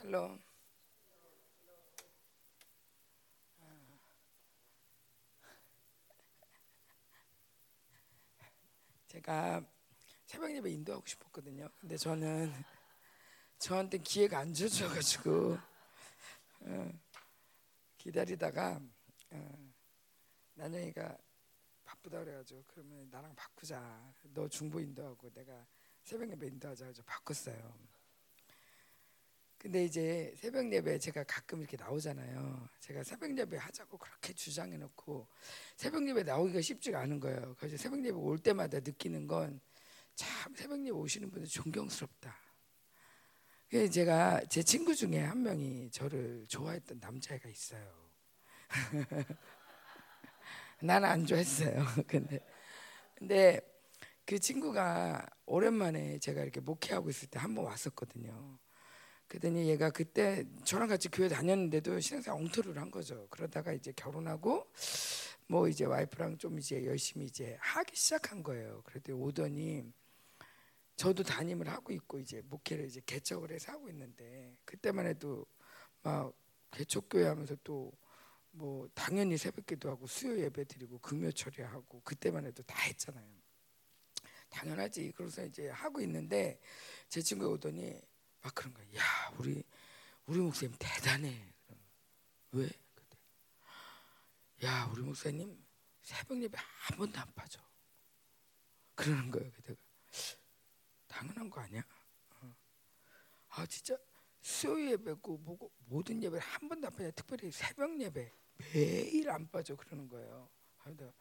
샬롬. 제가 새벽 예배 인도하고 싶었거든요. 근데 저는 저한테 기회가 안 주셔가지고 어, 기다리다가 어, 난영이가 바쁘다 그래가지고 그러면 나랑 바꾸자. 너 중보 인도하고 내가 새벽 예배 인도하자 해서 바꿨어요. 근데 이제 새벽 예배 제가 가끔 이렇게 나오잖아요. 제가 새벽 예배 하자고 그렇게 주장해 놓고 새벽 예배 나오기가 쉽지가 않은 거예요. 그래서 새벽 예배 올 때마다 느끼는 건 참 새벽 예배 오시는 분들 존경스럽다. 그래서 제가 제 친구 중에 한 명이 저를 좋아했던 남자애가 있어요. 나는 안 좋아했어요. 근데 근데 그 친구가 오랜만에 제가 이렇게 목회하고 있을 때 한 번 왔었거든요. 그랬더니 얘가 그때 저랑 같이 교회 다녔는데도 신앙생 엉터리를 한 거죠. 그러다가 이제 결혼하고 뭐 이제 와이프랑 좀 이제 열심히 이제 하기 시작한 거예요. 그랬더니 오더니 저도 담임을 하고 있고 이제 목회를 이제 개척을 해서 하고 있는데 그때만 해도 막 개척교회 하면서 또 뭐 당연히 새벽기도 하고 수요 예배 드리고 금요 처리하고 그때만 해도 다 했잖아요. 당연하지. 그래서 이제 하고 있는데 제 친구가 오더니 막 그런 거야. 야, 우리 우리 목사님 대단해. 왜? 그때. 야, 우리 목사님 새벽 예배 한 번도 안 빠져. 그러는 거예요. 그때가 당연한 거 아니야? 어. 아 진짜 수요 예배고 뭐고 모든 예배 한 번도 안 빠져. 특별히 새벽 예배 매일 안 빠져 그러는 거예요. 그래서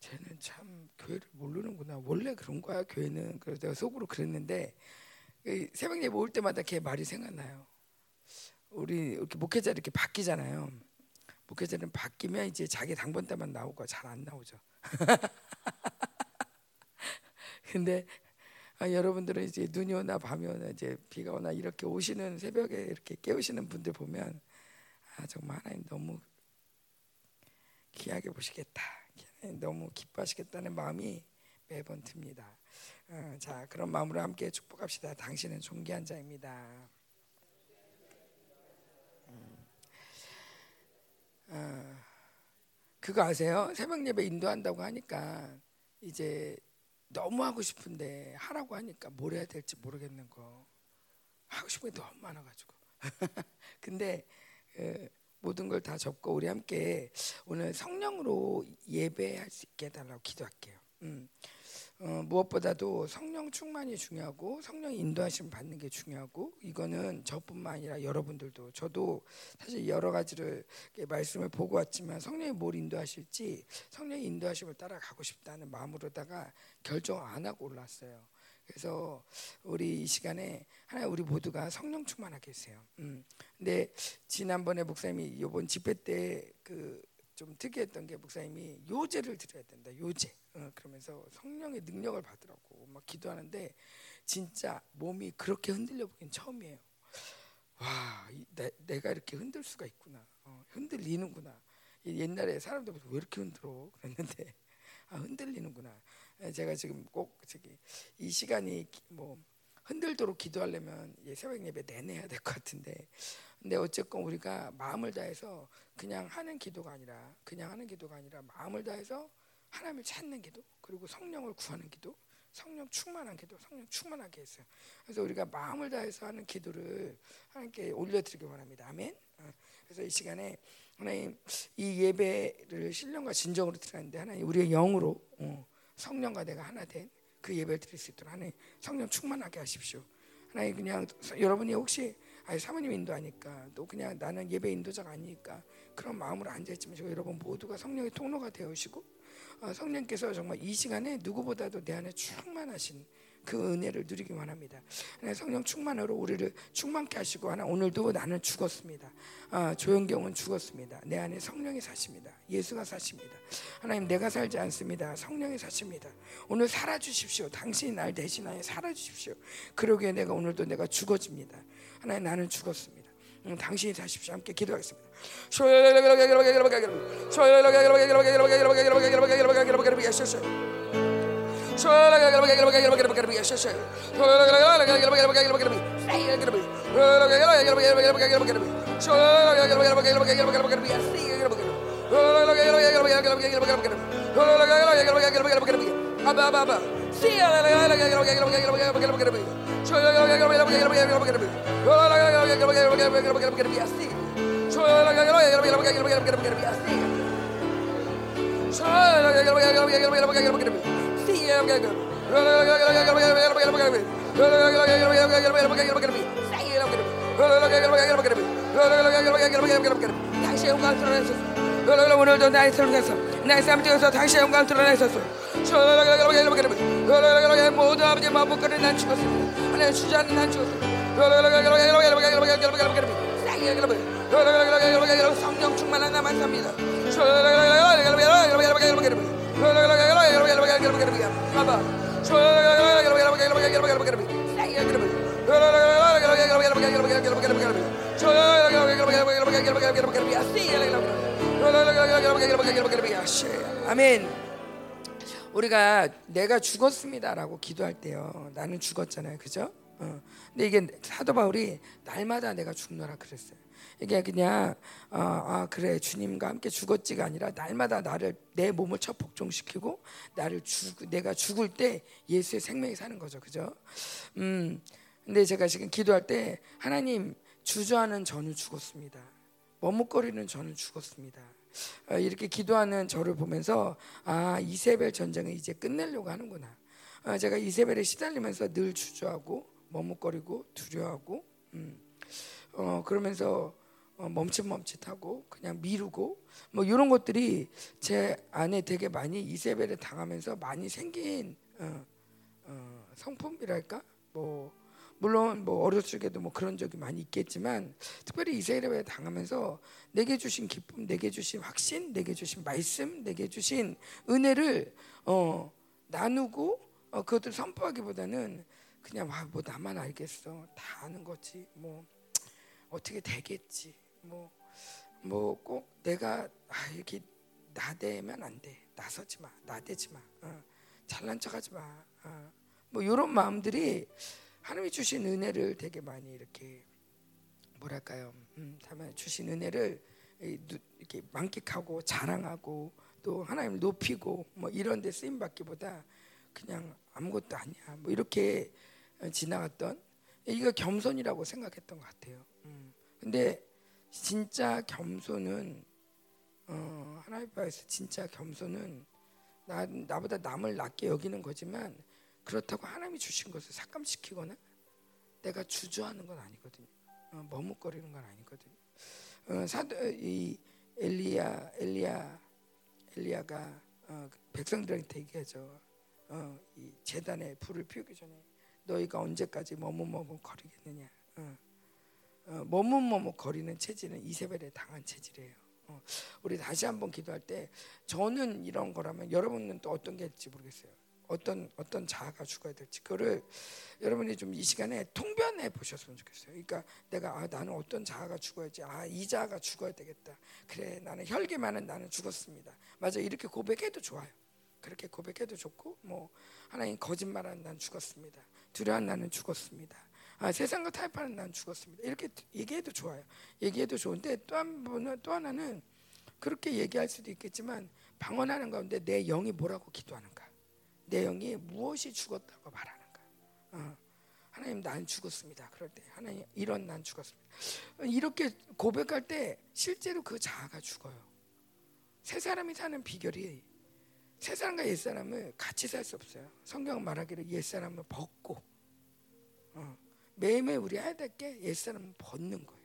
쟤는 참 교회를 모르는구나. 원래 그런 거야 교회는. 그래서 내가 속으로 그랬는데 새벽 예배 올 때마다 걔 말이 생각나요. 우리 이렇게 목회자 이렇게 바뀌잖아요. 목회자는 바뀌면 이제 자기 당번 때만 나오고 잘 안 나오죠. 근데 아, 여러분들은 이제 눈이 오나 밤이 오나 이제 비가 오나 이렇게 오시는 새벽에 이렇게 깨우시는 분들 보면 아 정말 하나님 너무 귀하게 보시겠다. 너무 기뻐하시겠다는 마음이 매번 듭니다. 어, 자 그런 마음으로 함께 축복합시다. 당신은 존귀한 자입니다. 음. 어, 그거 아세요? 새벽 예배 인도한다고 하니까 이제 너무 하고 싶은데 하라고 하니까 뭘 해야 될지 모르겠는 거 하고 싶은 게 너무 많아가지고 근데 그 모든 걸 다 접고 우리 함께 오늘 성령으로 예배할 수 있게 해달라고 기도할게요. 음. 어, 무엇보다도 성령 충만이 중요하고 성령 인도하심 받는 게 중요하고 이거는 저뿐만 아니라 여러분들도 저도 사실 여러 가지를 말씀을 보고 왔지만 성령이 뭘 인도하실지 성령의 인도하심을 따라가고 싶다는 마음으로다가 결정 안 하고 올랐어요. 그래서 우리 이 시간에 하나 우리 모두가 성령 충만하게 했어요. 음. 근데 지난번에 목사님이 이번 집회 때 그 좀 특이했던 게 목사님이 요제를 드려야 된다. 요제. 어, 그러면서 성령의 능력을 받으라고 막 기도하는데 진짜 몸이 그렇게 흔들려 보긴 처음이에요. 와, 내, 내가 이렇게 흔들 수가 있구나. 어, 흔들리는구나. 옛날에 사람들 왜 이렇게 흔들어? 그랬는데 아, 흔들리는구나. 예, 제가 지금 꼭 저기 이 시간이 뭐 흔들도록 기도하려면 새벽 예배 내내 해야 될 것 같은데 근데 어쨌건 우리가 마음을 다해서 그냥 하는 기도가 아니라 그냥 하는 기도가 아니라 마음을 다해서 하나님을 찾는 기도 그리고 성령을 구하는 기도 성령 충만한 기도 성령 충만하게 했어요. 그래서 우리가 마음을 다해서 하는 기도를 하나님께 올려드리기 원합니다. 아멘. 어, 그래서 이 시간에 하나님 이 예배를 신령과 진정으로 드리는데 하나님 우리의 영으로 어, 성령과 내가 하나 된 그 예배를 드릴 수 있도록 하나님 성령 충만하게 하십시오. 하나님 그냥 여러분이 혹시 아니 사모님 인도하니까 또 그냥 나는 예배 인도자가 아니니까 그런 마음으로 앉아 있지만 저 여러분 모두가 성령의 통로가 되어시고 어, 성령께서 정말 이 시간에 누구보다도 내 안에 충만하신 그 은혜를 누리기 원합니다. 성령 충만으로 우리를 충만케 하시고 하나 오늘도 나는 죽었습니다. 아, 조영경은 죽었습니다. 내 안에 성령이 사십니다. 예수가 사십니다. 하나님 내가 살지 않습니다. 성령이 사십니다. 오늘 살아 주십시오. 당신이 날 대신하여 살아 주십시오. 그러기에 내가 오늘도 내가 죽어집니다. 하나님 나는 죽었습니다. 음, 당신이 사십시오. 함께 기도하겠습니다. Así. 다시 영광 드러내소서 오늘도 나의 삶에서 나의 삶 중에서 다시 영광 드러내소서 모든 아버지 마법거리 난 죽었습니다 하나님 주저하는 난 죽었습니다 아멘. 우리가 내가 죽었습니다라고 기도할 때요. 나는 죽었잖아요, 그죠? 어. 근데 이게 사도 바울이 날마다 내가 죽노라 그랬어요. 이게 그냥 어, 아 그래 주님과 함께 죽었지가 아니라 날마다 나를 내 몸을 첫 복종시키고 나를 죽 내가 죽을 때 예수의 생명이 사는 거죠, 그죠? 음. 근데 제가 지금 기도할 때 하나님 주저하는 저는 죽었습니다. 머뭇거리는 저는 죽었습니다. 어, 이렇게 기도하는 저를 보면서 아 이세벨 전쟁을 이제 끝내려고 하는구나. 어, 제가 이세벨에 시달리면서 늘 주저하고 머뭇거리고 두려워하고 음, 어, 그러면서 어, 멈칫멈칫하고 그냥 미루고 뭐 이런 것들이 제 안에 되게 많이 이세벨에 당하면서 많이 생긴 어, 어, 성품이랄까? 뭐 물론 뭐 어렸을 적에도 뭐 그런 적이 많이 있겠지만 특별히 이스라엘에 당하면서 내게 주신 기쁨, 내게 주신 확신, 내게 주신 말씀, 내게 주신 은혜를 어, 나누고 어, 그것들 선포하기보다는 그냥 와, 뭐 나만 알겠어. 다 아는 거지. 뭐 어떻게 되겠지 뭐 뭐 꼭 내가 아, 이렇게 나대면 안 돼 나서지 마 나대지 마 어, 잘난 척하지 마 어, 뭐 이런 마음들이 하나님이 주신 은혜를 되게 많이 이렇게 뭐랄까요? 음, 주신 은혜를 이렇게 만끽하고 자랑하고 또 하나님을 높이고 뭐 이런 데 쓰임 받기보다 그냥 아무것도 아니야. 뭐 이렇게 지나갔던 이거 겸손이라고 생각했던 것 같아요. 음. 근데 진짜 겸손은 어, 하나님 앞에서 진짜 겸손은 나, 나보다 남을 낮게 여기는 거지만 그렇다고 하나님이 주신 것을 삭감시키거나 내가 주저하는 건 아니거든요. 어, 머뭇거리는 건 아니거든요. 어, 사도 이 엘리야 엘리야 엘리야가 어, 백성들한테 얘기하죠. 어, 이 재단에 불을 피우기 전에 너희가 언제까지 머뭇머뭇 거리겠느냐. 어, 어, 머뭇머뭇 거리는 체질은 이세벨에 당한 체질이에요. 어, 우리 다시 한번 기도할 때 저는 이런 거라면 여러분은 또 어떤 게 될지 모르겠어요. 어떤 어떤 자아가 죽어야 될지 그거를 여러분이 좀 이 시간에 통변해 보셨으면 좋겠어요. 그러니까 내가 아 나는 어떤 자아가 죽어야지 아 이 자아가 죽어야 되겠다. 그래 나는 혈기만은 나는 죽었습니다. 맞아 이렇게 고백해도 좋아요. 그렇게 고백해도 좋고 뭐 하나님 거짓말하는 난 죽었습니다. 두려운 나는 죽었습니다. 아, 세상과 타협하는 난 죽었습니다. 이렇게 얘기해도 좋아요. 얘기해도 좋은데 또한 번은 또 하나는 그렇게 얘기할 수도 있겠지만 방언하는 가운데 내 영이 뭐라고 기도하는가? 내용이 무엇이 죽었다고 말하는가? 어. 하나님 난 죽었습니다. 그럴 때 하나님 이런 난 죽었습니다. 이렇게 고백할 때 실제로 그 자아가 죽어요. 세 사람이 사는 비결이 세 사람과 옛 사람을 같이 살 수 없어요. 성경 말하기를 옛 사람을 벗고 어. 매일매일 우리 해야 될 게 옛 사람을 벗는 거예요.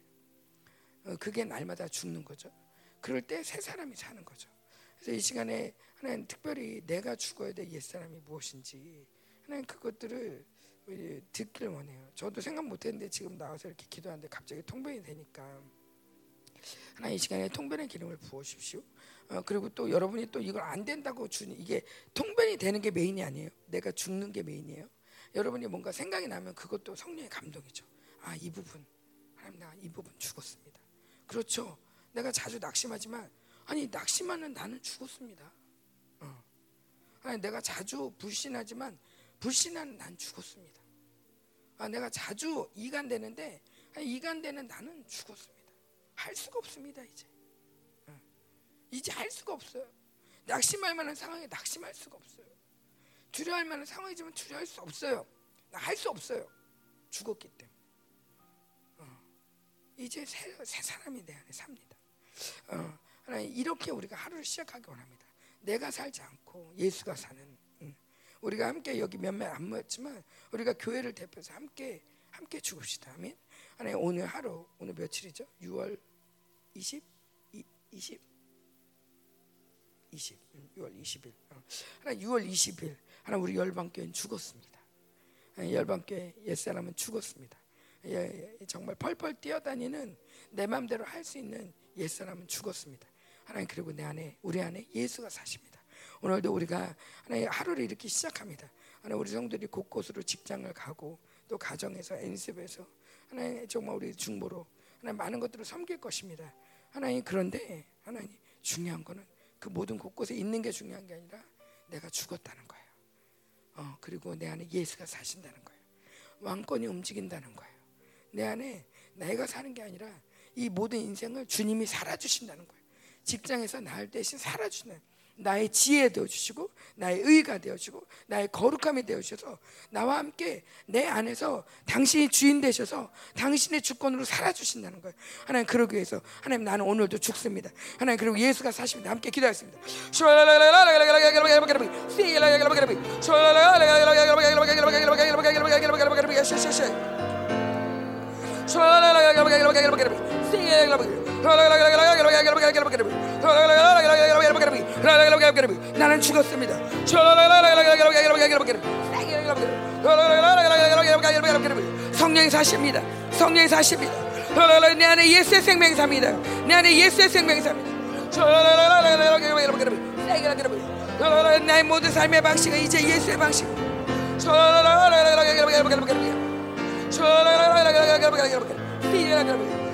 어, 그게 날마다 죽는 거죠. 그럴 때세 사람이 사는 거죠. 그래서 이 시간에 하나님 특별히 내가 죽어야 될 옛사람이 무엇인지 하나님 그것들을 듣기를 원해요. 저도 생각 못했는데 지금 나와서 이렇게 기도하는데 갑자기 통변이 되니까 하나님 이 시간에 통변의 기름을 부으십시오. 어, 그리고 또 여러분이 또 이걸 안 된다고 주니 이게 통변이 되는 게 메인이 아니에요. 내가 죽는 게 메인이에요. 여러분이 뭔가 생각이 나면 그것도 성령의 감동이죠. 아 이 부분 하나님 나 이 부분 죽었습니다. 그렇죠. 내가 자주 낙심하지만 아니 낙심하는 나는 죽었습니다. 어. 하나님 내가 자주 불신하지만 불신한 난 죽었습니다. 아, 내가 자주 이간되는데 이간되는 나는 죽었습니다. 할 수가 없습니다 이제. 어. 이제 할 수가 없어요. 낙심할 만한 상황에 낙심할 수가 없어요. 두려워할 만한 상황이지만 두려워할 수 없어요. 나할수 없어요. 죽었기 때문에. 어. 이제 새, 새, 사람이 내 안에 삽니다. 어. 하나님 이렇게 우리가 하루를 시작하기 원합니다. 내가 살지 않고 예수가 사는 우리가 함께 여기 몇몇 안 모였지만 우리가 교회를 대표해서 함께 함께 죽읍시다. 아멘. 하나님 오늘 하루 오늘 며칠이죠? 6월 20 20 20 6월 20일. 하나 6월 20일 하나 우리 열방교회는 죽었습니다. 열방교회 옛사람은 죽었습니다. 예, 예, 정말 펄펄 뛰어다니는 내 마음대로 할 수 있는 옛사람은 죽었습니다. 하나님 그리고 내 안에 우리 안에 예수가 사십니다. 오늘도 우리가 하나님 하루를 이렇게 시작합니다. 하나님 우리 성들이 곳곳으로 직장을 가고 또 가정에서 연습에서 하나님 정말 우리 중보로 하나님 많은 것들을 섬길 것입니다. 하나님 그런데 하나님 중요한 거는 그 모든 곳곳에 있는 게 중요한 게 아니라 내가 죽었다는 거예요. 어, 그리고 내 안에 예수가 사신다는 거예요. 왕권이 움직인다는 거예요. 내 안에 내가 사는 게 아니라 이 모든 인생을 주님이 살아주신다는 거예요. 직장에서 날 대신 살아주는 나의 지혜 되어 주시고 나의 의가 되어 주고 나의 거룩함이 되어 주셔서 나와 함께 내 안에서 당신이 주인 되셔서 당신의 주권으로 살아 주신다는 거예요. 하나님 그러기 위해서 하나님 나는 오늘도 죽습니다. 하나님 그리고 예수가 사십니다. 함께 기도하겠습니다. 나는 죽었습니다. 성령이 사십니다. 성령이 사십니다. 내 안에 예수의 생명이 삽니다. 내 안에 예수의 생명이 삽니다. 나의 모든 삶의 방식은 이제 예수의 방식.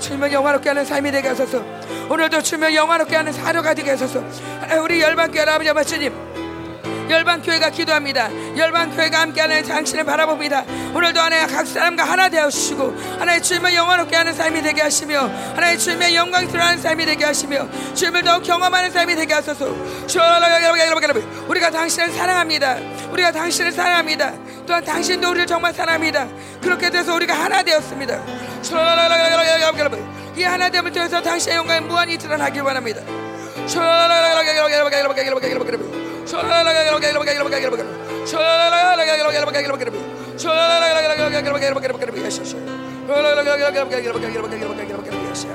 주님을 영화롭게 하는 삶이 되게 하소서 오늘도 주님을 영화롭게 하는 사료가 되게 하소서 우리 열방교회 아버지 아버지님 열방교회가 기도합니다. 열방교회가 함께하는 당신을 바라봅니다. 오늘도 하나님 각 사람과 하나 되어주시고 하나의 주님을 영원롭게 하는 삶이 되게 하시며 하나의 주님의 영광이 드러나는 삶이 되게 하시며 주님을 더욱 경험하는 삶이 되게 하소서 우리가 당신을 사랑합니다. 우리가 당신을 사랑합니다. 또한 당신도 우리를 정말 사랑합니다. 그렇게 돼서 우리가 하나 되었습니다. 이 하나됨을 통해서 당신의 영광이 무한히 드러나길 원합니다.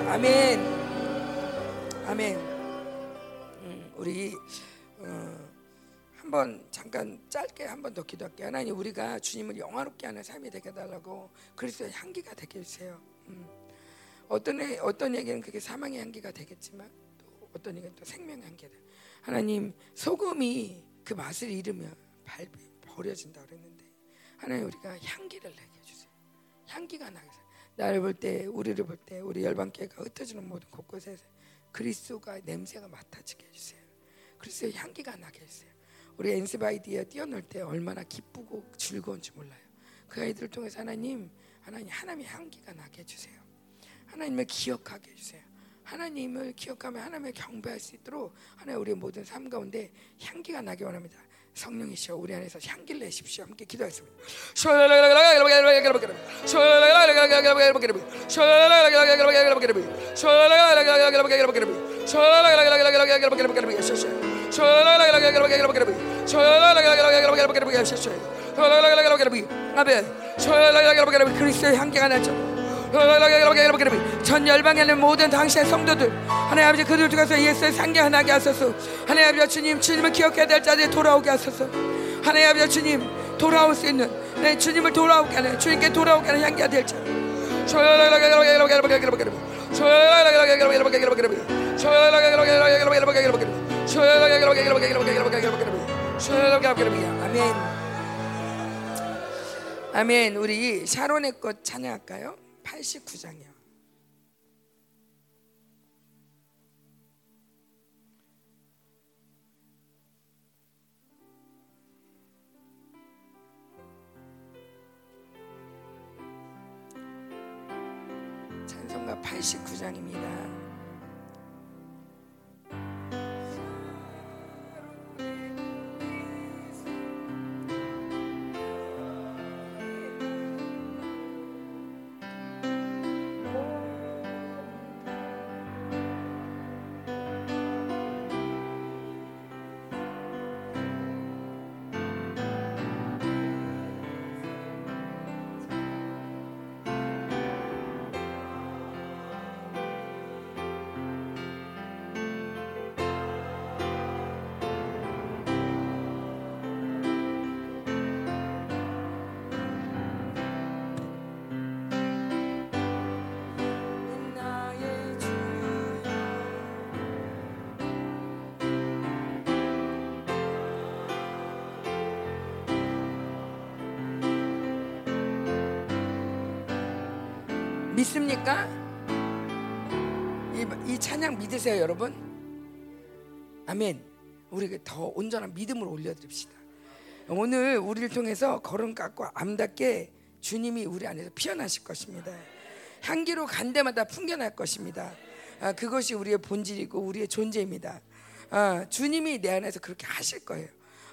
아멘. 아멘. 음, 우리 어, 한번 잠깐 짧게 한 번 더 기도할게요. 하나님 우리가 주님을 영화롭게 하는 삶이 되게 달라고 그리스도의 향기가 되게 해주세요. 음. 어떤 어떤 얘기는 그게 사망의 향기가 되겠지만 또 어떤 얘기는 또 생명의 향기가 돼. 하나님 소금이 그 맛을 잃으면 발 버려진다 그랬는데 하나님 우리가 향기를 내게 해주세요. 향기가 나게 해서 나를 볼 때 우리를 볼 때 우리 열방교회가 흩어지는 모든 곳곳에서 그리스도가 냄새가 맡아지게 해주세요. 그리스도의 향기가 나게 해주세요. 우리 엔스바이디에 뛰어놀 때 얼마나 기쁘고 즐거운지 몰라요. 그 아이들을 통해서 하나님 하나님 하나님의 향기가 나게 해주세요. 하나님을 기억하게 해주세요. 하나님을 기억하며 하나님을 경배할 수 있도록 하나님 우리의 모든 삶 가운데 향기가 나기 원합니다. 성령이시여 우리 안에서 향기를 내십시오. 함께 기도하겠습니다. 아멘. 그리스도의 향기가 나죠. 전 열방에 있는 모든 당신의 성도들 하나님 아버지 그들 중에서 예수의 상계 하나게 하소서 하나님 아버지 주님 주님을 기억해야 될 자들이 돌아오게 하소서 하나님 아버지 주님 돌아올 수 있는 내 주님을 돌아오게 하는 주님께 돌아오게 하는 향기가 될 자 아멘 아멘 우리 샤론의 것 찬양할까요? 89장이요. 찬송가 89장입니다. 믿습니까? 이, 이 찬양 믿으세요, 여러분? 아멘. 우리 더 온전한 믿음으로 올려드립시다. 오늘 우리를 통해서 걸음 깎고 암답게 주님이 우리 안에서 피어나실 것입니다. 향기로 간 데마다 풍겨날 것입니다. 아, 그것이 우리의 본질이고 우리의 존재입니다. 아, 주님이 내 안에서 그렇게 하실 거예요.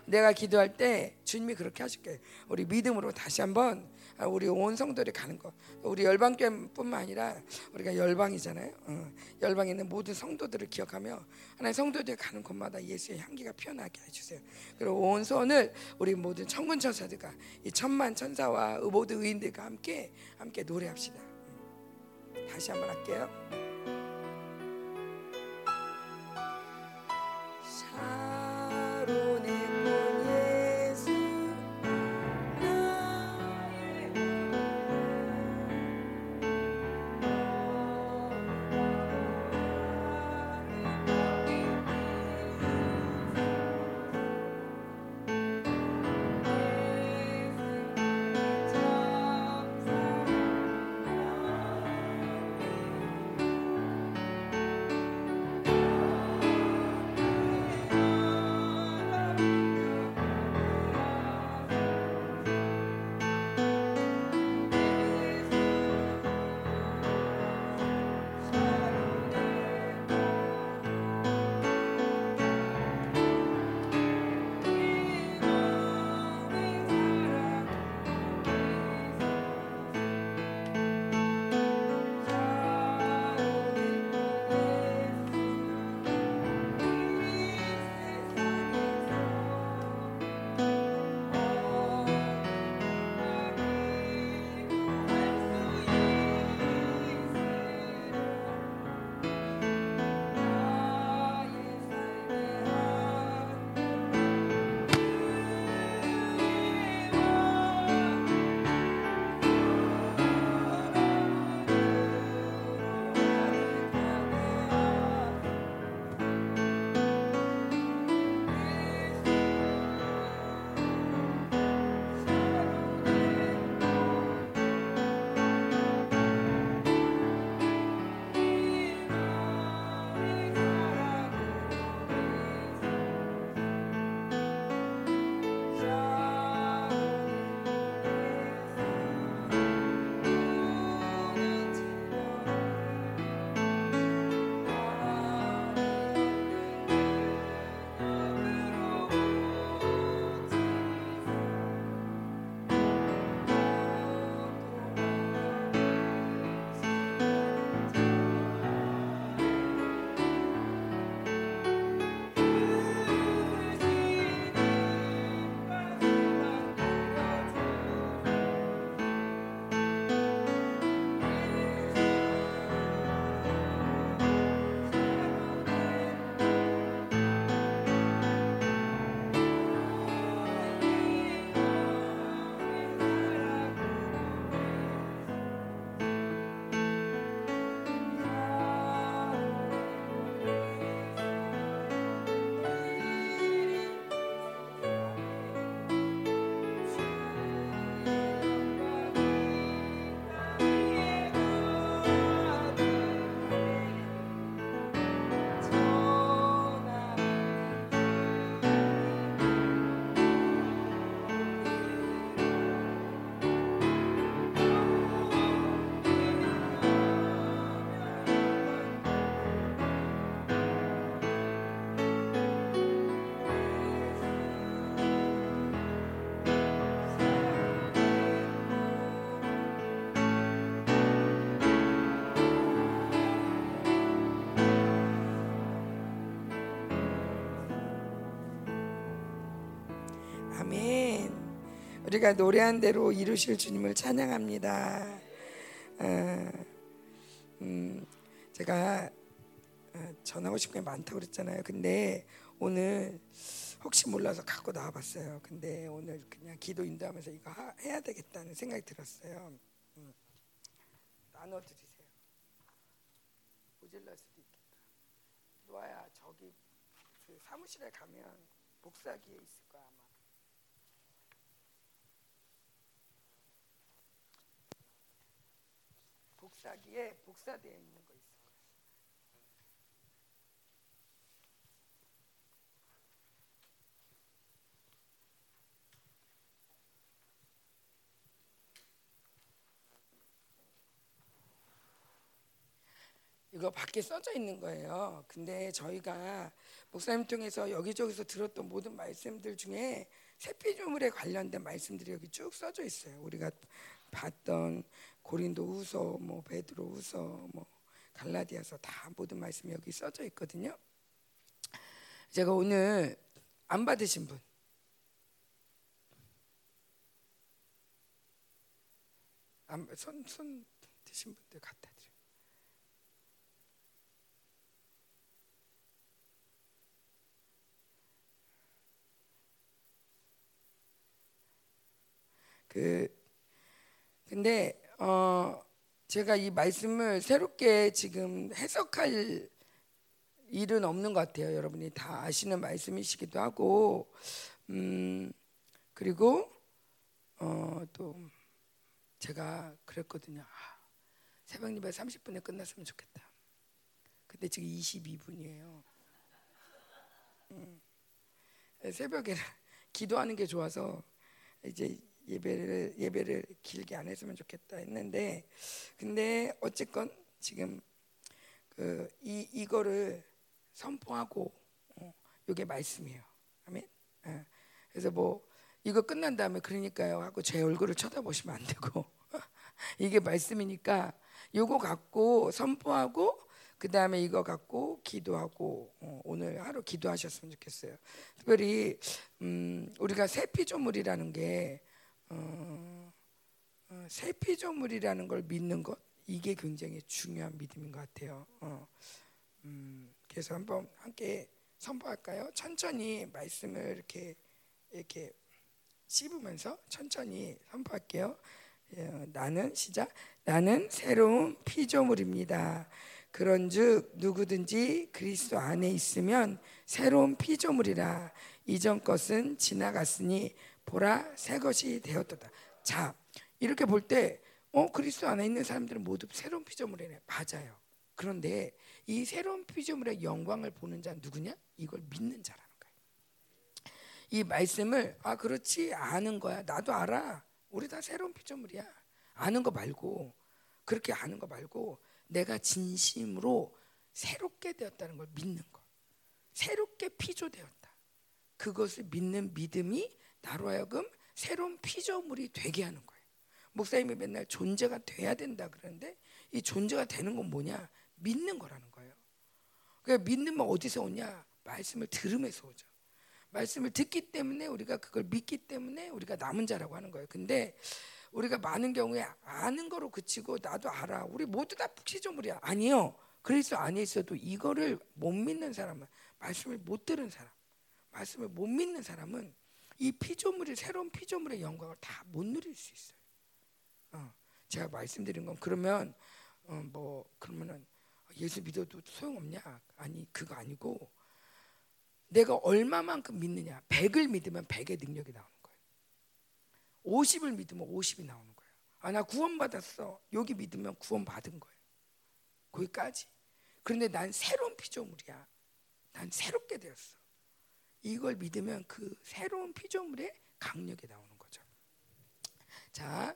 내가 기도할 때 주님이 그렇게 하실 거예요. 우리 믿음으로 다시 한번 아, 우리 온 성도들이 가는 것. 우리 열방교회뿐만 아니라 우리가 열방이잖아요. 어, 열방에 있는 모든 성도들을 기억하며 하나님 성도들이 가는 곳마다 예수의 향기가 피어나게 해주세요. 그리고 온 손을 우리 모든 천군 천사들과 이 천만 천사와 모든 의인들과 함께 함께 노래합시다. 음. 다시 한번 할게요. 우리가 노래한 대로 이루실 주님을 찬양합니다. 어, 음, 제가 어, 전하고 싶은 게 많다고 그랬잖아요. 근데 오늘 혹시 몰라서 갖고 나와봤어요. 근데 오늘 그냥 기도 인도하면서 이거 하, 해야 되겠다는 생각이 들었어요. 음. 나눠드리세요. 모질랄 수도 있겠다. 노아야 저기 그 사무실에 가면 복사기에 있을 복사기에 복사되어 있는 거 있을 거야. 이거 밖에 써져 있는 거예요. 근데 저희가 목사님 통해서 여기저기서 들었던 모든 말씀들 중에 세피조물에 관련된 말씀들이 여기 쭉 써져 있어요. 우리가 봤던 고린도후서, 뭐 베드로후서, 뭐 갈라디아서 다 모든 말씀이 여기 써져 있거든요. 제가 오늘 안 받으신 분 손, 손 드신 분들 갖다 드려요. 그 근데 어 제가 이 말씀을 새롭게 지금 해석할 일은 없는 것 같아요. 여러분이 다 아시는 말씀이시기도 하고 음 그리고 어 또 제가 그랬거든요. 아, 새벽 예배 30분에 끝났으면 좋겠다. 근데 지금 22분이에요. 음, 새벽에 기도하는 게 좋아서 이제 예배를 예배를 길게 안 했으면 좋겠다 했는데 근데 어쨌건 지금 그 이 이거를 선포하고 어, 이게 말씀이에요. 아멘. 예. 그래서 뭐 이거 끝난 다음에 그러니까요 하고 제 얼굴을 쳐다보시면 안 되고 이게 말씀이니까 요거 갖고 선포하고 그 다음에 이거 갖고 기도하고 어, 오늘 하루 기도하셨으면 좋겠어요. 특별히 음, 우리가 세피조물이라는 게 어, 어, 세피조물이라는 걸 믿는 것 이게 굉장히 중요한 믿음인 것 같아요. 어, 음, 그래서 한번 함께 선포할까요? 천천히 말씀을 이렇게 이렇게 씹으면서 천천히 선포할게요. 예, 나는 시작. 나는 새로운 피조물입니다. 그런즉 누구든지 그리스도 안에 있으면 새로운 피조물이라 이전 것은 지나갔으니 보라 새 것이 되었도다. 자 이렇게 볼 때 어, 그리스도 안에 있는 사람들은 모두 새로운 피조물이네. 맞아요. 그런데 이 새로운 피조물의 영광을 보는 자는 누구냐? 이걸 믿는 자라는 거예요. 이 말씀을 아 그렇지 아는 거야. 나도 알아. 우리 다 새로운 피조물이야. 아는 거 말고 그렇게 아는 거 말고 내가 진심으로 새롭게 되었다는 걸 믿는 거. 새롭게 피조되었다. 그것을 믿는 믿음이 나로 하여금 새로운 피조물이 되게 하는 거예요. 목사님이 맨날 존재가 돼야 된다 그러는데 이 존재가 되는 건 뭐냐? 믿는 거라는 거예요. 그러니까 믿는 건 어디서 오냐? 말씀을 들으면서 오죠. 말씀을 듣기 때문에 우리가 그걸 믿기 때문에 우리가 남은 자라고 하는 거예요. 근데 우리가 많은 경우에 아는 거로 그치고 나도 알아. 우리 모두 다 피조물이야. 아니요. 그리스도 안에 있어도 이거를 못 믿는 사람은 말씀을 못 들은 사람, 말씀을 못 믿는 사람은 이 피조물이 새로운 피조물의 영광을 다 못 누릴 수 있어요. 어, 제가 말씀드린 건 그러면 어, 뭐 그러면은 예수 믿어도 소용없냐? 아니 그거 아니고 내가 얼마만큼 믿느냐. 100을 믿으면 100의 능력이 나오는 거예요. 50을 믿으면 50이 나오는 거예요. 아 나 구원 받았어. 여기 믿으면 구원 받은 거예요. 거기까지. 그런데 난 새로운 피조물이야. 난 새롭게 되었어. 이걸 믿으면 그 새로운 피조물의 강력이 나오는 거죠. 자,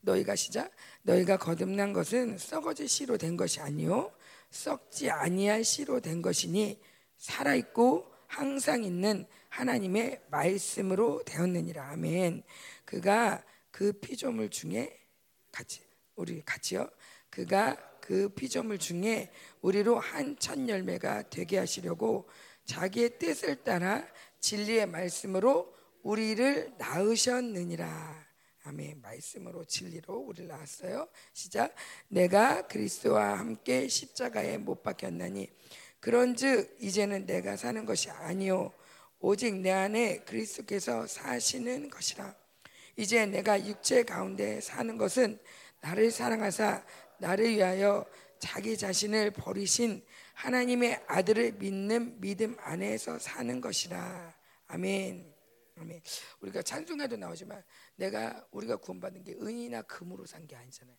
너희가 시작. 너희가 거듭난 것은 썩어질 씨로 된 것이 아니요 썩지 아니할 씨로 된 것이니 살아 있고 항상 있는 하나님의 말씀으로 되었느니라. 아멘. 그가 그 피조물 중에 같이 우리 같이요. 그가 그 피조물 중에 우리로 한 첫 열매가 되게 하시려고 자기의 뜻을 따라 진리의 말씀으로 우리를 낳으셨느니라. 아멘. 말씀으로 진리로 우리를 낳았어요. 시작. 내가 그리스도와 함께 십자가에 못 박혔나니 그런즉 이제는 내가 사는 것이 아니요 오직 내 안에 그리스도께서 사시는 것이라. 이제 내가 육체 가운데 사는 것은 나를 사랑하사 나를 위하여 자기 자신을 버리신 하나님의 아들을 믿는 믿음 안에서 사는 것이라. 아멘. 아멘. 우리가 찬송에도 나오지만 내가 우리가 구원받은 게 은이나 금으로 산 게 아니잖아요.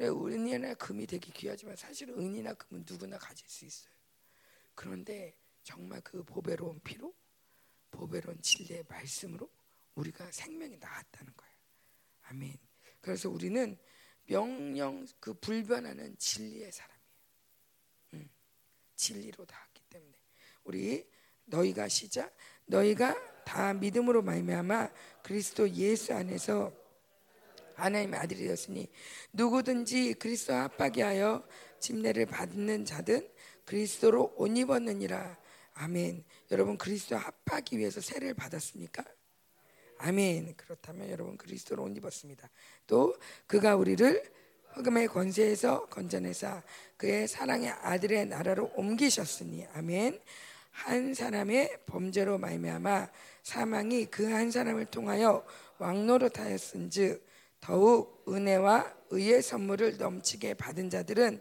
은이나 금이 되게 귀하지만 사실 은이나 금은 누구나 가질 수 있어요. 그런데 정말 그 보배로운 피로 보배로운 진리의 말씀으로 우리가 생명이 나왔다는 거예요. 아멘. 그래서 우리는 명령 그 불변하는 진리의 사람이에요. 음, 진리로 닿았기 때문에 우리 너희가 시작 너희가 다 믿음으로 말미암아 그리스도 예수 안에서 하나님의 아들이 되었으니 누구든지 그리스도 합하게 하여 침례를 받는 자든 그리스도로 옷 입었느니라 아멘. 여러분 그리스도 합하기 위해서 세례를 받았습니까? 아멘. 그렇다면 여러분 그리스도로 옷 입었습니다. 또 그가 우리를 흑음의 권세에서 건져내사 그의 사랑의 아들의 나라로 옮기셨으니 아멘. 한 사람의 범죄로 말미암아 사망이 그 한 사람을 통하여 왕노릇하였은즉 더욱 은혜와 의의 선물을 넘치게 받은 자들은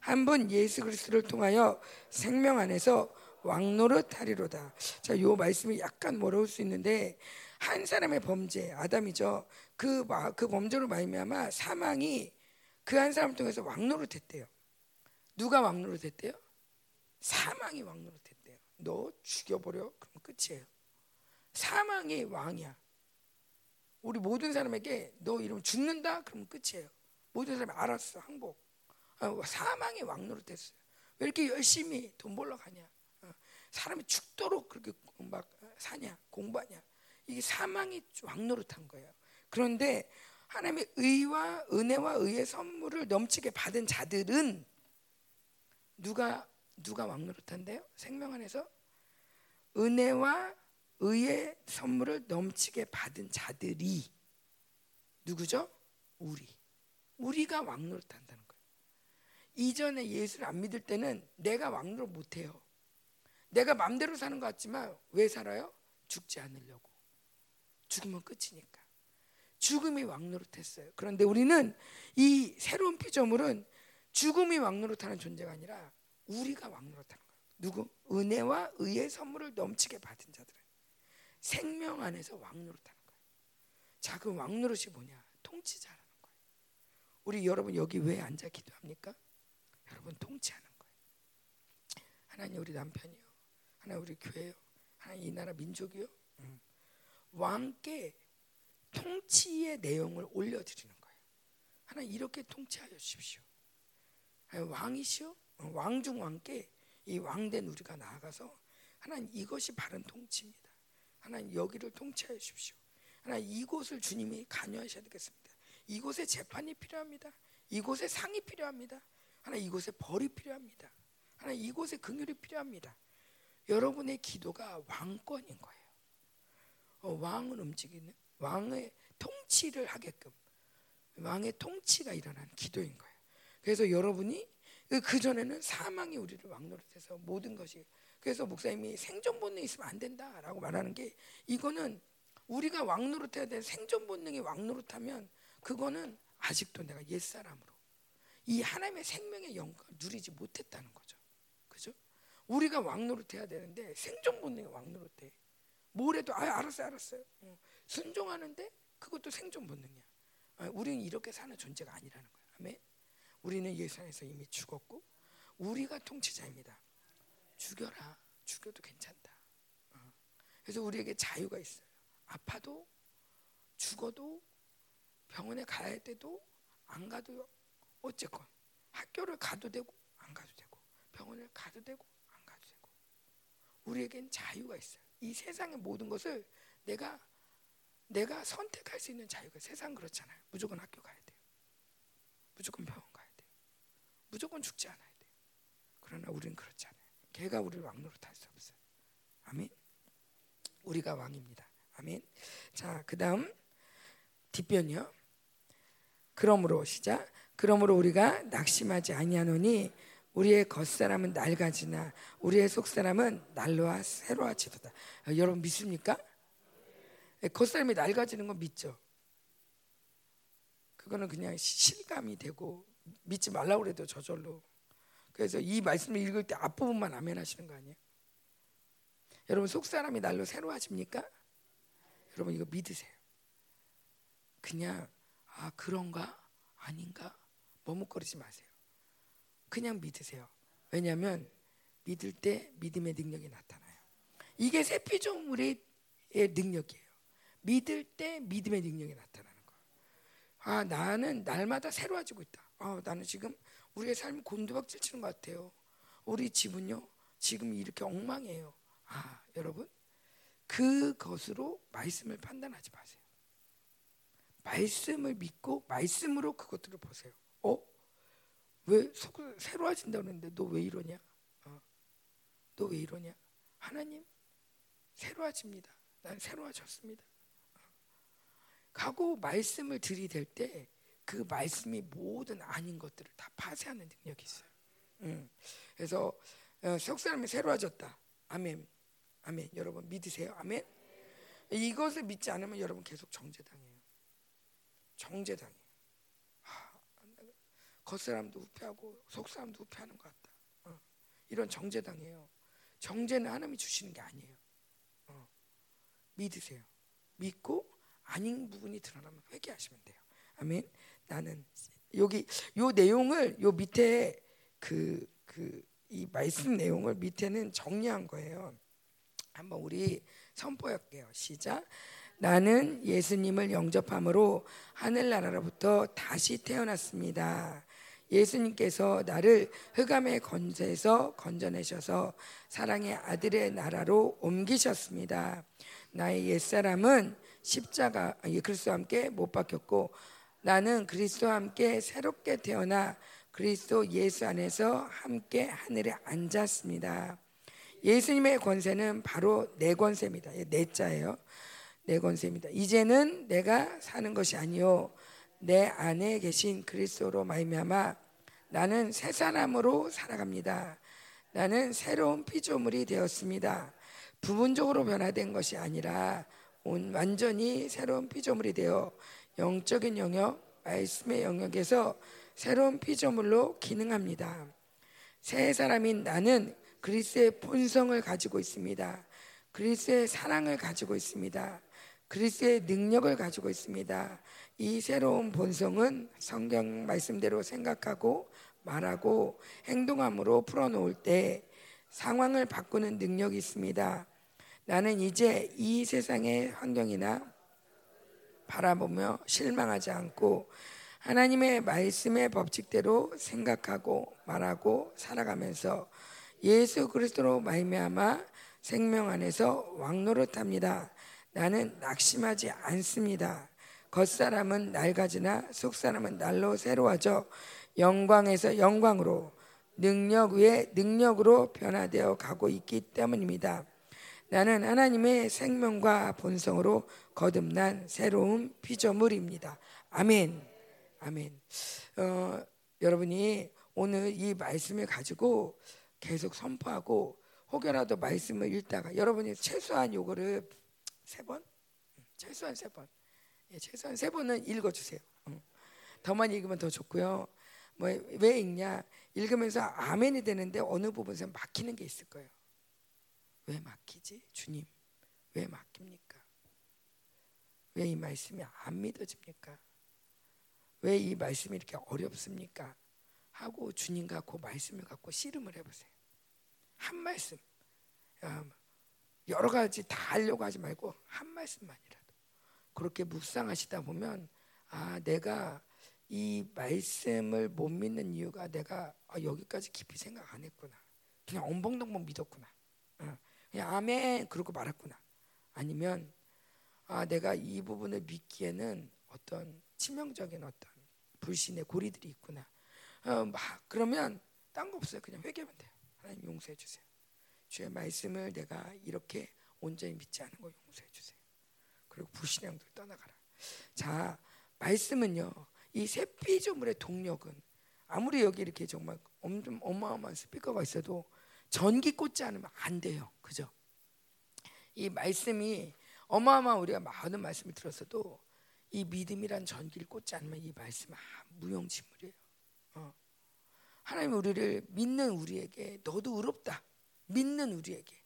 한 분 예수 그리스도를 통하여 생명 안에서 왕노릇하리로다. 자, 요 말씀이 약간 멀어올 수 있는데 한 사람의 범죄 아담이죠. 그, 그 범죄로 말미암아 사망이 그 한 사람 통해서 왕노릇했대요. 누가 왕노릇했대요? 사망이 왕노릇했대요. 너 죽여버려 그럼 끝이에요. 사망이 왕이야. 우리 모든 사람에게 너 이러면 죽는다 그러면 끝이에요. 모든 사람이 알았어 항복. 아, 사망이 왕노릇했어요. 왜 이렇게 열심히 돈 벌러 가냐? 사람이 죽도록 그렇게 막 사냐 공부하냐 이게 사망이 왕노릇한 거예요. 그런데 하나님의 의와 은혜와 의의 선물을 넘치게 받은 자들은 누가 누가 왕노릇한데요? 생명 안에서 은혜와 의의 선물을 넘치게 받은 자들이 누구죠? 우리. 우리가 왕노릇한다는 거예요. 이전에 예수를 안 믿을 때는 내가 왕노릇 못해요. 내가 맘대로 사는 것 같지만 왜 살아요? 죽지 않으려고. 죽으면 끝이니까. 죽음이 왕노릇했어요. 그런데 우리는 이 새로운 피조물은 죽음이 왕노릇하는 존재가 아니라 우리가 왕노릇하는 거예요. 누구? 은혜와 의의 선물을 넘치게 받은 자들은 생명 안에서 왕노릇하는 거예요. 자, 그 왕노릇이 뭐냐? 통치자라는 거예요. 우리 여러분 여기 왜 앉아 기도합니까? 여러분 통치하는 거예요. 하나님 우리 남편이요. 하나 우리 교회요. 하나 이 나라 민족이요. 음. 왕께 통치의 내용을 올려드리는 거예요. 하나 이렇게 통치하여 주십시오. 왕이시오. 어, 왕중 왕께 이 왕된 우리가 나아가서 하나님 이것이 바른 통치입니다. 하나님 여기를 통치하여 주십시오. 하나 이곳을 주님이 관여하셔야 되겠습니다. 이곳에 재판이 필요합니다. 이곳에 상이 필요합니다. 하나 이곳에 벌이 필요합니다. 하나 이곳에 긍휼이 필요합니다. 여러분의 기도가 왕권인 거예요. 어, 왕을 움직이는 왕의 통치를 하게끔 왕의 통치가 일어난 기도인 거예요. 그래서 여러분이 그 전에는 사망이 우리를 왕노릇해서 모든 것이 그래서 목사님이 생존 본능 있으면 안 된다라고 말하는 게 이거는 우리가 왕노릇해야 될 생존 본능이 왕노릇하면 그거는 아직도 내가 옛 사람으로 이 하나님의 생명의 영광을 누리지 못했다는 거죠. 그죠? 우리가 왕노릇해야 되는데 생존 본능이 왕노릇해. 뭐래도 아 알았어요, 알았어요. 어, 순종하는데 그것도 생존 본능이야. 아, 우리는 이렇게 사는 존재가 아니라는 거야. 아멘. 우리는 예수 안에서 이미 죽었고 우리가 통치자입니다. 죽여라. 죽여도 괜찮다. 어. 그래서 우리에게 자유가 있어요. 아파도 죽어도 병원에 가야 할 때도 안 가도 어쨌건 학교를 가도 되고 안 가도 되고 병원을 가도 되고 우리에겐 자유가 있어요. 이 세상의 모든 것을 내가 내가 선택할 수 있는 자유가 세상 그렇잖아요. 무조건 학교 가야 돼요. 무조건 병원 가야 돼요. 무조건 죽지 않아야 돼요. 그러나 우리는 그렇지 않아요. 걔가 우리를 왕노릇 할수 없어요. 아멘. 우리가 왕입니다. 아멘. 자, 그다음 뒷변이요. 그러므로 시작. 그러므로 우리가 낙심하지 아니하노니 우리의 겉사람은 낡아지나 우리의 속사람은 날로와 새로워지도다. 아, 여러분 믿습니까? 예, 겉사람이 낡아지는 건 믿죠. 그거는 그냥 실감이 되고 믿지 말라고 그래도 저절로. 그래서 이 말씀을 읽을 때 앞부분만 아멘 하시는 거 아니에요? 여러분 속사람이 날로 새로워집니까? 여러분 이거 믿으세요. 그냥 아 그런가 아닌가 머뭇거리지 마세요. 그냥 믿으세요. 왜냐하면 믿을 때 믿음의 능력이 나타나요. 이게 새 피조물의 능력이에요. 믿을 때 믿음의 능력이 나타나는 거예요. 아 나는 날마다 새로워지고 있다. 아 나는 지금 우리의 삶이 곤두박질 치는 것 같아요. 우리 집은요 지금 이렇게 엉망이에요. 아 여러분 그것으로 말씀을 판단하지 마세요. 말씀을 믿고 말씀으로 그것들을 보세요. 어? 왜 새로워진다 그러는데 너 왜 이러냐? 어. 너왜 이러냐? 하나님 새로워집니다. 난 새로워졌습니다. 어. 가고 말씀을 들이댈 때 그 말씀이 모든 아닌 것들을 다 파쇄하는 능력이 있어요. 음. 그래서 어, 석 사람이 새로워졌다. 아멘. 아멘. 여러분 믿으세요. 아멘. 이것을 믿지 않으면 여러분 계속 정죄당해요. 정죄당해요. 겉사람도 후패하고 속사람도 후패하는 것 같다. 어. 이런 정죄당해요. 정죄는 하나님이 주시는 게 아니에요. 어. 믿으세요. 믿고 아닌 부분이 드러나면 회개하시면 돼요. 아멘. 나는 여기 요 내용을 요 밑에 그 그 이 말씀 내용을 밑에는 정리한 거예요. 한번 우리 선포할게요. 시작. 나는 예수님을 영접함으로 하늘나라로부터 다시 태어났습니다. 예수님께서 나를 흑암의 건세에서 건져내셔서 사랑의 아들의 나라로 옮기셨습니다. 나의 옛사람은 십자가 그리스도와 함께 못 박혔고 나는 그리스도와 함께 새롭게 태어나 그리스도 예수 안에서 함께 하늘에 앉았습니다. 예수님의 권세는 바로 내 권세입니다. 내 자예요. 내 권세입니다. 이제는 내가 사는 것이 아니요 내 안에 계신 그리스도로 말미암아 나는 새 사람으로 살아갑니다. 나는 새로운 피조물이 되었습니다. 부분적으로 변화된 것이 아니라 온 완전히 새로운 피조물이 되어 영적인 영역, 말씀의 영역에서 새로운 피조물로 기능합니다. 새 사람인 나는 그리스의 본성을 가지고 있습니다. 그리스의 사랑을 가지고 있습니다. 그리스의 능력을 가지고 있습니다. 이 새로운 본성은 성경 말씀대로 생각하고 말하고 행동함으로 풀어놓을 때 상황을 바꾸는 능력이 있습니다. 나는 이제 이 세상의 환경이나 바라보며 실망하지 않고 하나님의 말씀의 법칙대로 생각하고 말하고 살아가면서 예수 그리스도로 말미암아 생명 안에서 왕노릇합니다. 나는 낙심하지 않습니다. 겉사람은 낡아지나 속사람은 날로 새로워져 영광에서 영광으로 능력 위에 능력으로 변화되어 가고 있기 때문입니다. 나는 하나님의 생명과 본성으로 거듭난 새로운 피조물입니다. 아멘. 아멘. 어, 여러분이 오늘 이 말씀을 가지고 계속 선포하고 혹여라도 말씀을 읽다가 여러분이 최소한 요거를 세 번, 최소한 세 번, 예, 최소한 세 번은 읽어주세요. 어. 더만 읽으면 더 좋고요. 뭐 왜 읽냐? 읽으면서 아멘이 되는데 어느 부분에서 막히는 게 있을 거예요. 왜 막히지? 주님, 왜 막힙니까? 왜 이 말씀이 안 믿어집니까? 왜 이 말씀이 이렇게 어렵습니까? 하고 주님과 그 말씀을 갖고 씨름을 해보세요. 한 말씀, 여러 가지 다 하려고 하지 말고 한 말씀만이라도 그렇게 묵상하시다 보면 아 내가 이 말씀을 못 믿는 이유가 내가 아, 여기까지 깊이 생각 안 했구나. 그냥 엉벙덩벙 믿었구나. 어, 그냥 아멘 그러고 말았구나. 아니면 아 내가 이 부분을 믿기에는 어떤 치명적인 어떤 불신의 고리들이 있구나. 어, 막 그러면 딴 거 없어요. 그냥 회개하면 돼요. 하나님 용서해 주세요. 주의 말씀을 내가 이렇게 온전히 믿지 않은 거 용서해 주세요. 그리고 불신앙들 떠나가라. 자, 말씀은요. 이 세피조물의 동력은 아무리 여기 이렇게 정말 어마어마한 스피커가 있어도 전기 꽂지 않으면 안 돼요. 그죠? 이 말씀이 어마어마한 우리가 많은 말씀을 들었어도 이 믿음이란 전기를 꽂지 않으면 이 말씀은 무용지물이에요. 어. 하나님 우리를 믿는 우리에게 너도 의롭다. 믿는 우리에게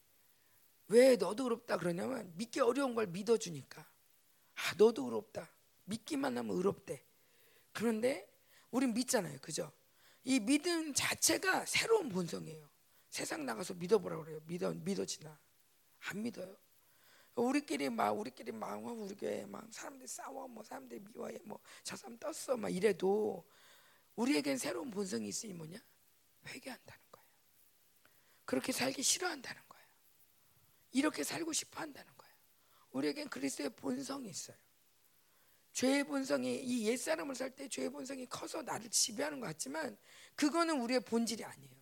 왜 너도 의롭다 그러냐면 믿기 어려운 걸 믿어주니까 아 너도 의롭다. 믿기만 하면 의롭대. 그런데 우린 믿잖아요, 그죠? 이 믿음 자체가 새로운 본성이에요. 세상 나가서 믿어보라 그래요. 믿어 믿어지나 안 믿어요. 우리끼리 막 우리끼리 막 어, 우리 교회 막 사람들 싸워 뭐 사람들 미워해 뭐 저 사람 떴어 막 이래도 우리에겐 새로운 본성이 있으니 뭐냐 회개한다는 거예요. 그렇게 살기 싫어한다는 거예요. 이렇게 살고 싶어 한다는 거예요. 우리에겐 그리스도의 본성이 있어요. 죄의 본성이 이 옛사람을 살 때 죄의 본성이 커서 나를 지배하는 것 같지만 그거는 우리의 본질이 아니에요.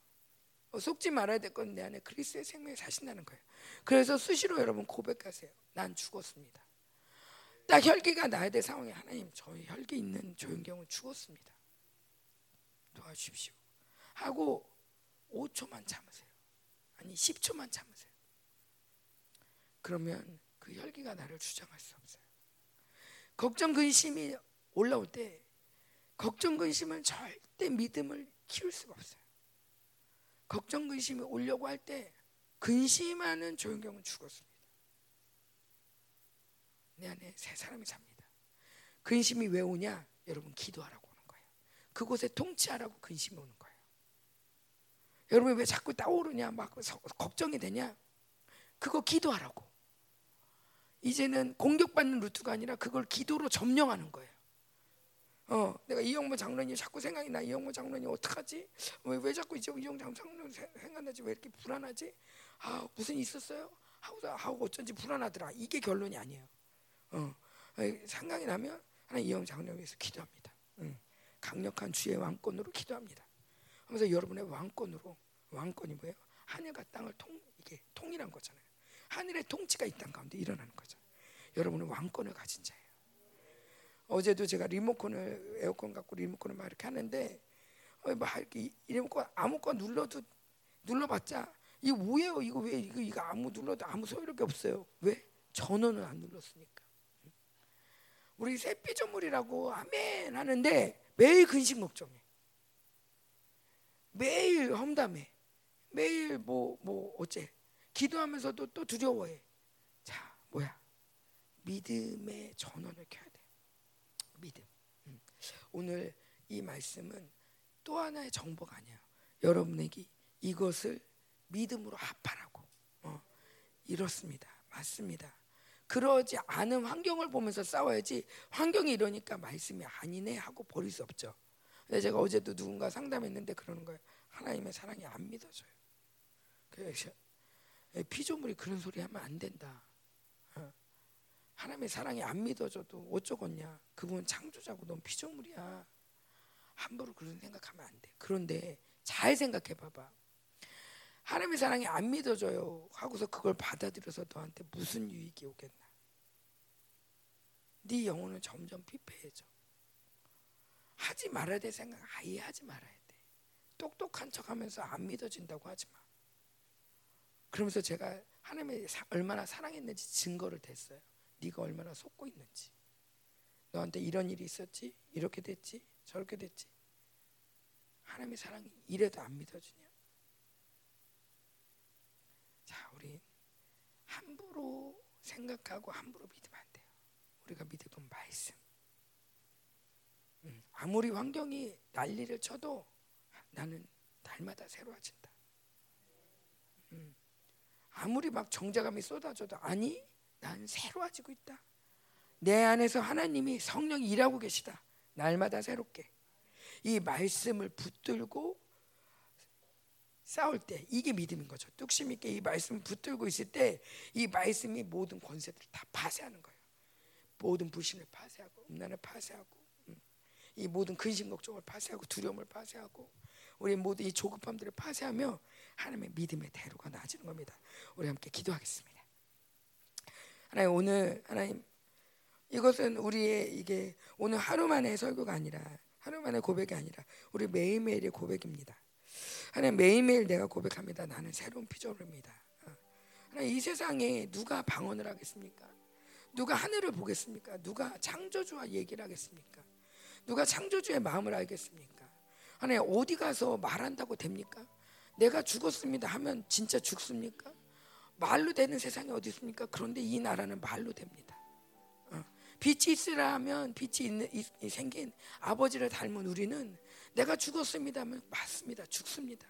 어, 속지 말아야 될 건 내 안에 그리스도의 생명이 사신다는 거예요. 그래서 수시로 여러분 고백하세요. 난 죽었습니다. 딱 혈기가 나야 될 상황에 하나님 저희 혈기 있는 조용경은 죽었습니다. 도와주십시오. 하고 5초만 참으세요. 아니 10초만 참으세요. 그러면 그 혈기가 나를 주장할 수 없어요. 걱정 근심이 올라올 때 걱정 근심은 절대 믿음을 키울 수가 없어요. 걱정 근심이 오려고 할 때 근심하는 조용경은 죽었습니다. 내 안에 새 사람이 삽니다. 근심이 왜 오냐? 여러분 기도하라고 오는 거예요. 그곳에 통치하라고 근심이 오는 거예요. 여러분 왜 자꾸 떠오르냐? 막 걱정이 되냐? 그거 기도하라고. 이제는 공격받는 루트가 아니라 그걸 기도로 점령하는 거예요. 어, 내가 이영모 장로님 자꾸 생각이 나. 이영모 장로님 어떡하지? 왜, 왜 자꾸 이제 이영모 장로님 생각나지? 왜 이렇게 불안하지? 아, 무슨 있었어요? 하고, 하고 어쩐지 불안하더라. 이게 결론이 아니에요. 어, 생각이 나면 하나 이영 장로님 위해서 기도합니다. 응. 강력한 주의 왕권으로 기도합니다. 하면서 여러분의 왕권으로 왕권이 뭐예요? 하늘과 땅을 통 이게 통일한 거잖아요. 하늘의 통치가 이 땅 가운데 일어나는 거죠. 여러분은 왕권을 가진 자예요. 어제도 제가 리모컨을 에어컨 갖고 리모컨을 막 이렇게 하는데 어, 막 이렇게 리모컨 아무거나 눌러도 눌러봤자 이거 뭐예요? 이거 왜 이거 이거 아무 눌러도 아무 소용이 없어요. 왜? 전원을 안 눌렀으니까. 우리 새삐조물이라고 아멘 하는데 매일 근심 걱정해. 매일 험담해. 매일 뭐뭐 뭐 어째 기도하면서도 또 두려워해. 자, 뭐야? 믿음의 전원을 켜야 돼. 믿음. 음. 오늘 이 말씀은 또 하나의 정보가 아니야. 여러분에게 이것을 믿음으로 합하라고. 어, 이렇습니다. 맞습니다. 그러지 않은 환경을 보면서 싸워야지 환경이 이러니까 말씀이 아니네 하고 버릴 수 없죠. 근데 제가 어제도 누군가 상담했는데 그러는 거예요. 하나님의 사랑이 안 믿어져요. 그래서 피조물이 그런 소리 하면 안 된다. 어. 하나님의 사랑이 안 믿어져도 어쩌겠냐. 그분 창조자고 넌 피조물이야. 함부로 그런 생각하면 안 돼. 그런데 잘 생각해 봐봐. 하나님의 사랑이 안 믿어져요. 하고서 그걸 받아들여서 너한테 무슨 유익이 오겠나? 네 영혼은 점점 피폐해져. 하지 말아야 될 생각 아예 하지 말아야 돼. 똑똑한 척하면서 안 믿어진다고 하지 마. 그러면서 제가 하나님의 얼마나 사랑했는지 증거를 댔어요. 네가 얼마나 속고 있는지. 너한테 이런 일이 있었지, 이렇게 됐지, 저렇게 됐지. 하나님의 사랑이 이래도 안 믿어주냐? 자, 우리 함부로 생각하고 함부로 믿으면 안 돼요. 우리가 건 말씀. 음, 아무리 환경이 난리를 쳐도 나는 날마다 새로워진다. 음, 아무리 막 정자감이 쏟아져도 아니 난 새로워지고 있다. 내 안에서 하나님이 성령이 일하고 계시다. 날마다 새롭게. 이 말씀을 붙들고 싸울 때 이게 믿음인 거죠. 뚝심 있게 이 말씀을 붙들고 있을 때 이 말씀이 모든 권세들을 다 파쇄하는 거예요. 모든 불신을 파쇄하고 음란을 파쇄하고 음. 이 모든 근심 걱정을 파쇄하고 두려움을 파쇄하고 우리 모든 이 조급함들을 파쇄하며 하나님의 믿음의 대로가 나아지는 겁니다. 우리 함께 기도하겠습니다. 하나님 오늘 하나님 이것은 우리의 이게 오늘 하루만의 설교가 아니라 하루만의 고백이 아니라 우리 매일매일의 고백입니다. 하나님 매일매일 내가 고백합니다. 나는 새로운 피조물입니다. 하나님 이 세상에 누가 방언을 하겠습니까? 누가 하늘을 보겠습니까? 누가 창조주와 얘기를 하겠습니까? 누가 창조주의 마음을 알겠습니까? 하나님 어디 가서 말한다고 됩니까? 내가 죽었습니다 하면 진짜 죽습니까? 말로 되는 세상이 어디 있습니까? 그런데 이 나라는 말로 됩니다. 어. 빛이 있으라 하면 빛이 있는, 생긴 아버지를 닮은 우리는 내가 죽었습니다 하면 맞습니다. 죽습니다.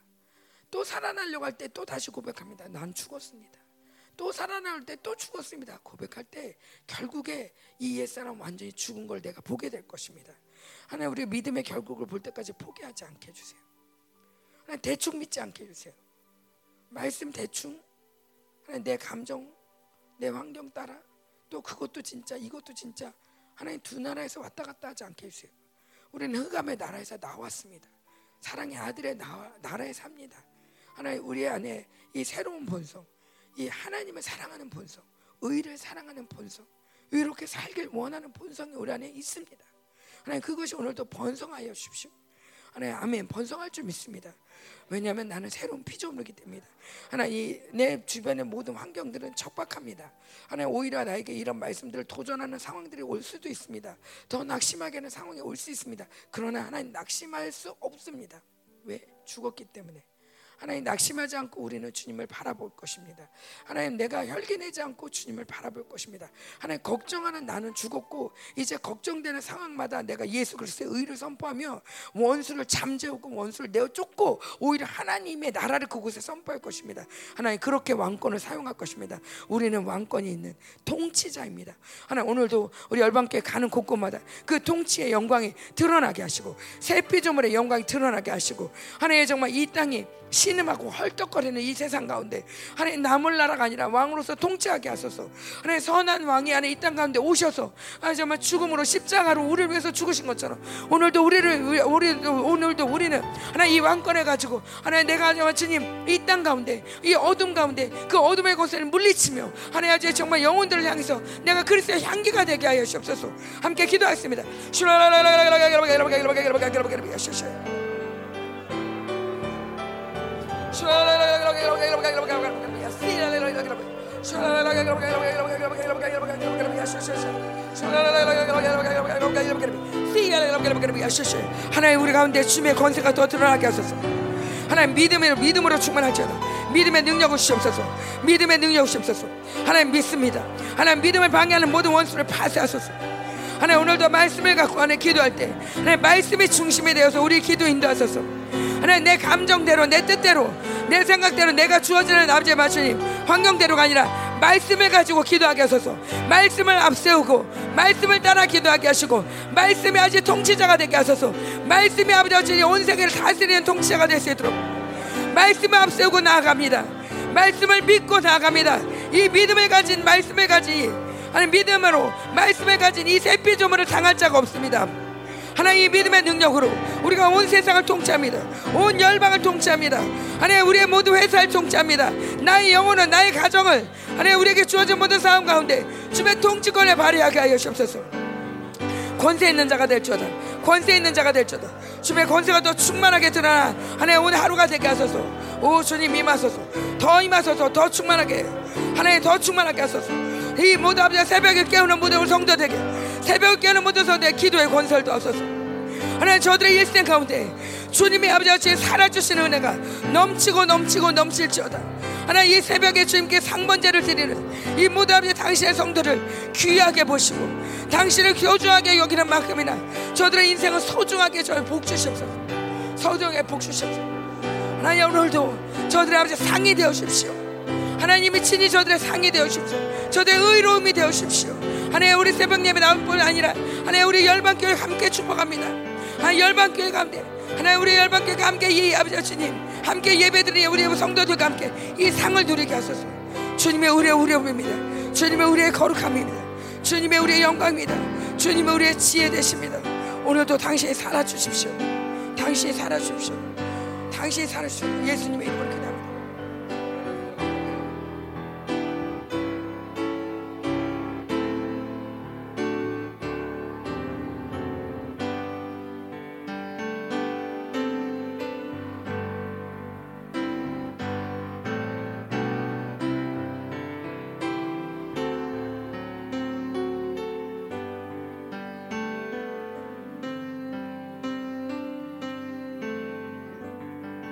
또 살아나려고 할 때 또 다시 고백합니다. 난 죽었습니다. 또 살아날 때 또 죽었습니다. 고백할 때 결국에 이 옛사람 완전히 죽은 걸 내가 보게 될 것입니다. 하나님 우리 믿음의 결국을 볼 때까지 포기하지 않게 해주세요. 대충 믿지 않게 해주세요. 말씀 대충 하나님 내 감정 내 환경 따라 또 그것도 진짜 이것도 진짜 하나님 두 나라에서 왔다 갔다 하지 않게 해주세요. 우리는 흑암의 나라에서 나왔습니다. 사랑의 아들의 나, 나라에 삽니다. 하나님 우리 안에 이 새로운 본성, 이 하나님을 사랑하는 본성, 의를 사랑하는 본성, 이렇게 살길 원하는 본성이 우리 안에 있습니다. 하나님 그것이 오늘도 번성하여 주십시오. 하나님 아멘 번성할 줄 믿습니다. 왜냐하면 나는 새로운 피조물이기 때문이다. 하나님 내 주변의 모든 환경들은 척박합니다. 하나님 오히려 나에게 이런 말씀들을 도전하는 상황들이 올 수도 있습니다. 더 낙심하게 하는 상황이 올 수 있습니다. 그러나 하나님 낙심할 수 없습니다. 왜? 죽었기 때문에. 하나님 낙심하지 않고 우리는 주님을 바라볼 것입니다. 하나님 내가 혈기내지 않고 주님을 바라볼 것입니다. 하나님 걱정하는 나는 죽었고 이제 걱정되는 상황마다 내가 예수 그리스도의 의를 선포하며 원수를 잠재우고 원수를 내어 쫓고 오히려 하나님의 나라를 그곳에 선포할 것입니다. 하나님 그렇게 왕권을 사용할 것입니다. 우리는 왕권이 있는 통치자입니다. 하나님 오늘도 우리 열방교회 가는 곳곳마다 그 통치의 영광이 드러나게 하시고 새 피조물의 영광이 드러나게 하시고 하나님 정말 이 땅이 신음하고 헐떡거리는 이 세상 가운데 하나님 남을 나라가 아니라 왕으로서 통치하게 하소서 하나님 선한 왕이 안에 이 땅 가운데 오셔서 아 정말 죽음으로 십자가로 우리를 위해서 죽으신 것처럼 오늘도 우리를 우리 오늘도 우리는 하나님 이 왕권을 가지고 하나님 내가 정말 주님 이 땅 가운데 이 어둠 가운데 그 어둠의 것을 물리치며 하나님 아주 정말 영혼들을 향해서 내가 그리스도의 향기가 되게 하여 주옵소서 함께 기도하겠습니다. 하나님 우리 가운데 주님의 권세가 더 드러나게 하소서. 하나님 믿음으로 믿음으로 충만할지어다. 믿음의 능력을 주옵소서. 믿음의 능력을 주옵소서. 하나님 믿습니다. 하나님 믿음을 방해하는 모든 원수를 파쇄하소서. 하나님 오늘도 말씀을 갖고 하나님 기도할 때 하나님 말씀의 중심이 되어서 우리 기도 인도하소서 하나님 내 감정대로 내 뜻대로 내 생각대로 내가 주어지는 아버지의 맞추님 환경대로가 아니라 말씀을 가지고 기도하게 하소서. 말씀을 앞세우고 말씀을 따라 기도하게 하시고 말씀이 아직 통치자가 되게 하소서. 말씀이 아버지 온 세계를 다스리는 통치자가 될 수 있도록. 말씀을 앞세우고 나아갑니다. 말씀을 믿고 나아갑니다. 이 믿음을 가진 말씀을 가진 아니 믿음으로 말씀을 가진 이 세피조물을 당할 자가 없습니다 하나님 믿음의 능력으로 우리가 온 세상을 통치합니다. 온 열방을 통치합니다. 하나님 우리의 모든 회사를 통치합니다. 나의 영혼은 나의 가정을 하나님 우리에게 주어진 모든 상황 가운데 주의 통치권을 발휘하게 하여 주옵소서. 권세 있는 자가 될지어다. 권세 있는 자가 될지어다. 주의 권세가 더 충만하게 드러나 하나님 오늘 하루가 되게 하소서. 오 주님 임하소서. 더 임하소서. 더 충만하게. 하나님 더 충만하게 하소서. 이 모든 아버지 새벽에 깨우는 모든 성도되게 새벽에 깨우는 모든 성도의 기도의 권세를 더하소서. 하나님 저들의 일생 가운데 주님의 아버지 살아주시는 은혜가 넘치고 넘치고 넘칠지어다. 하나님 이 새벽에 주님께 상번제를 드리는 이 모든 아버지 당신의 성도를 귀하게 보시고 당신을 교주하게 여기는 만큼이나 저들의 인생을 소중하게 저희 복 주시옵소서. 소중하게 복 주시옵소서. 하나님 오늘도 저들의 아버지 상이 되어 주십시오. 하나님이 친히 저들의 상이 되어 주십시오. 저들의 의로움이 되어 주십시오. 하나님 우리 새벽 예배 나올 뿐 아니라 하나님 우리 열방교회 함께 축복합니다. 하나님 열방교회 가운데 하나님 우리 열방교회가 함께 이 아버지 주님 함께 예배드리 우리 성도들과 함께 이 상을 누리게 하소서. 주님의 우리의 우려입니다. 주님의 우리의 거룩함입니다. 주님의 우리의 영광입니다. 주님의 우리의 지혜 되십니다. 오늘도 당신이 살아 주십시오. 당신이 살아 주십시오. 당신이 살아 주십시오. 예수님의 기다.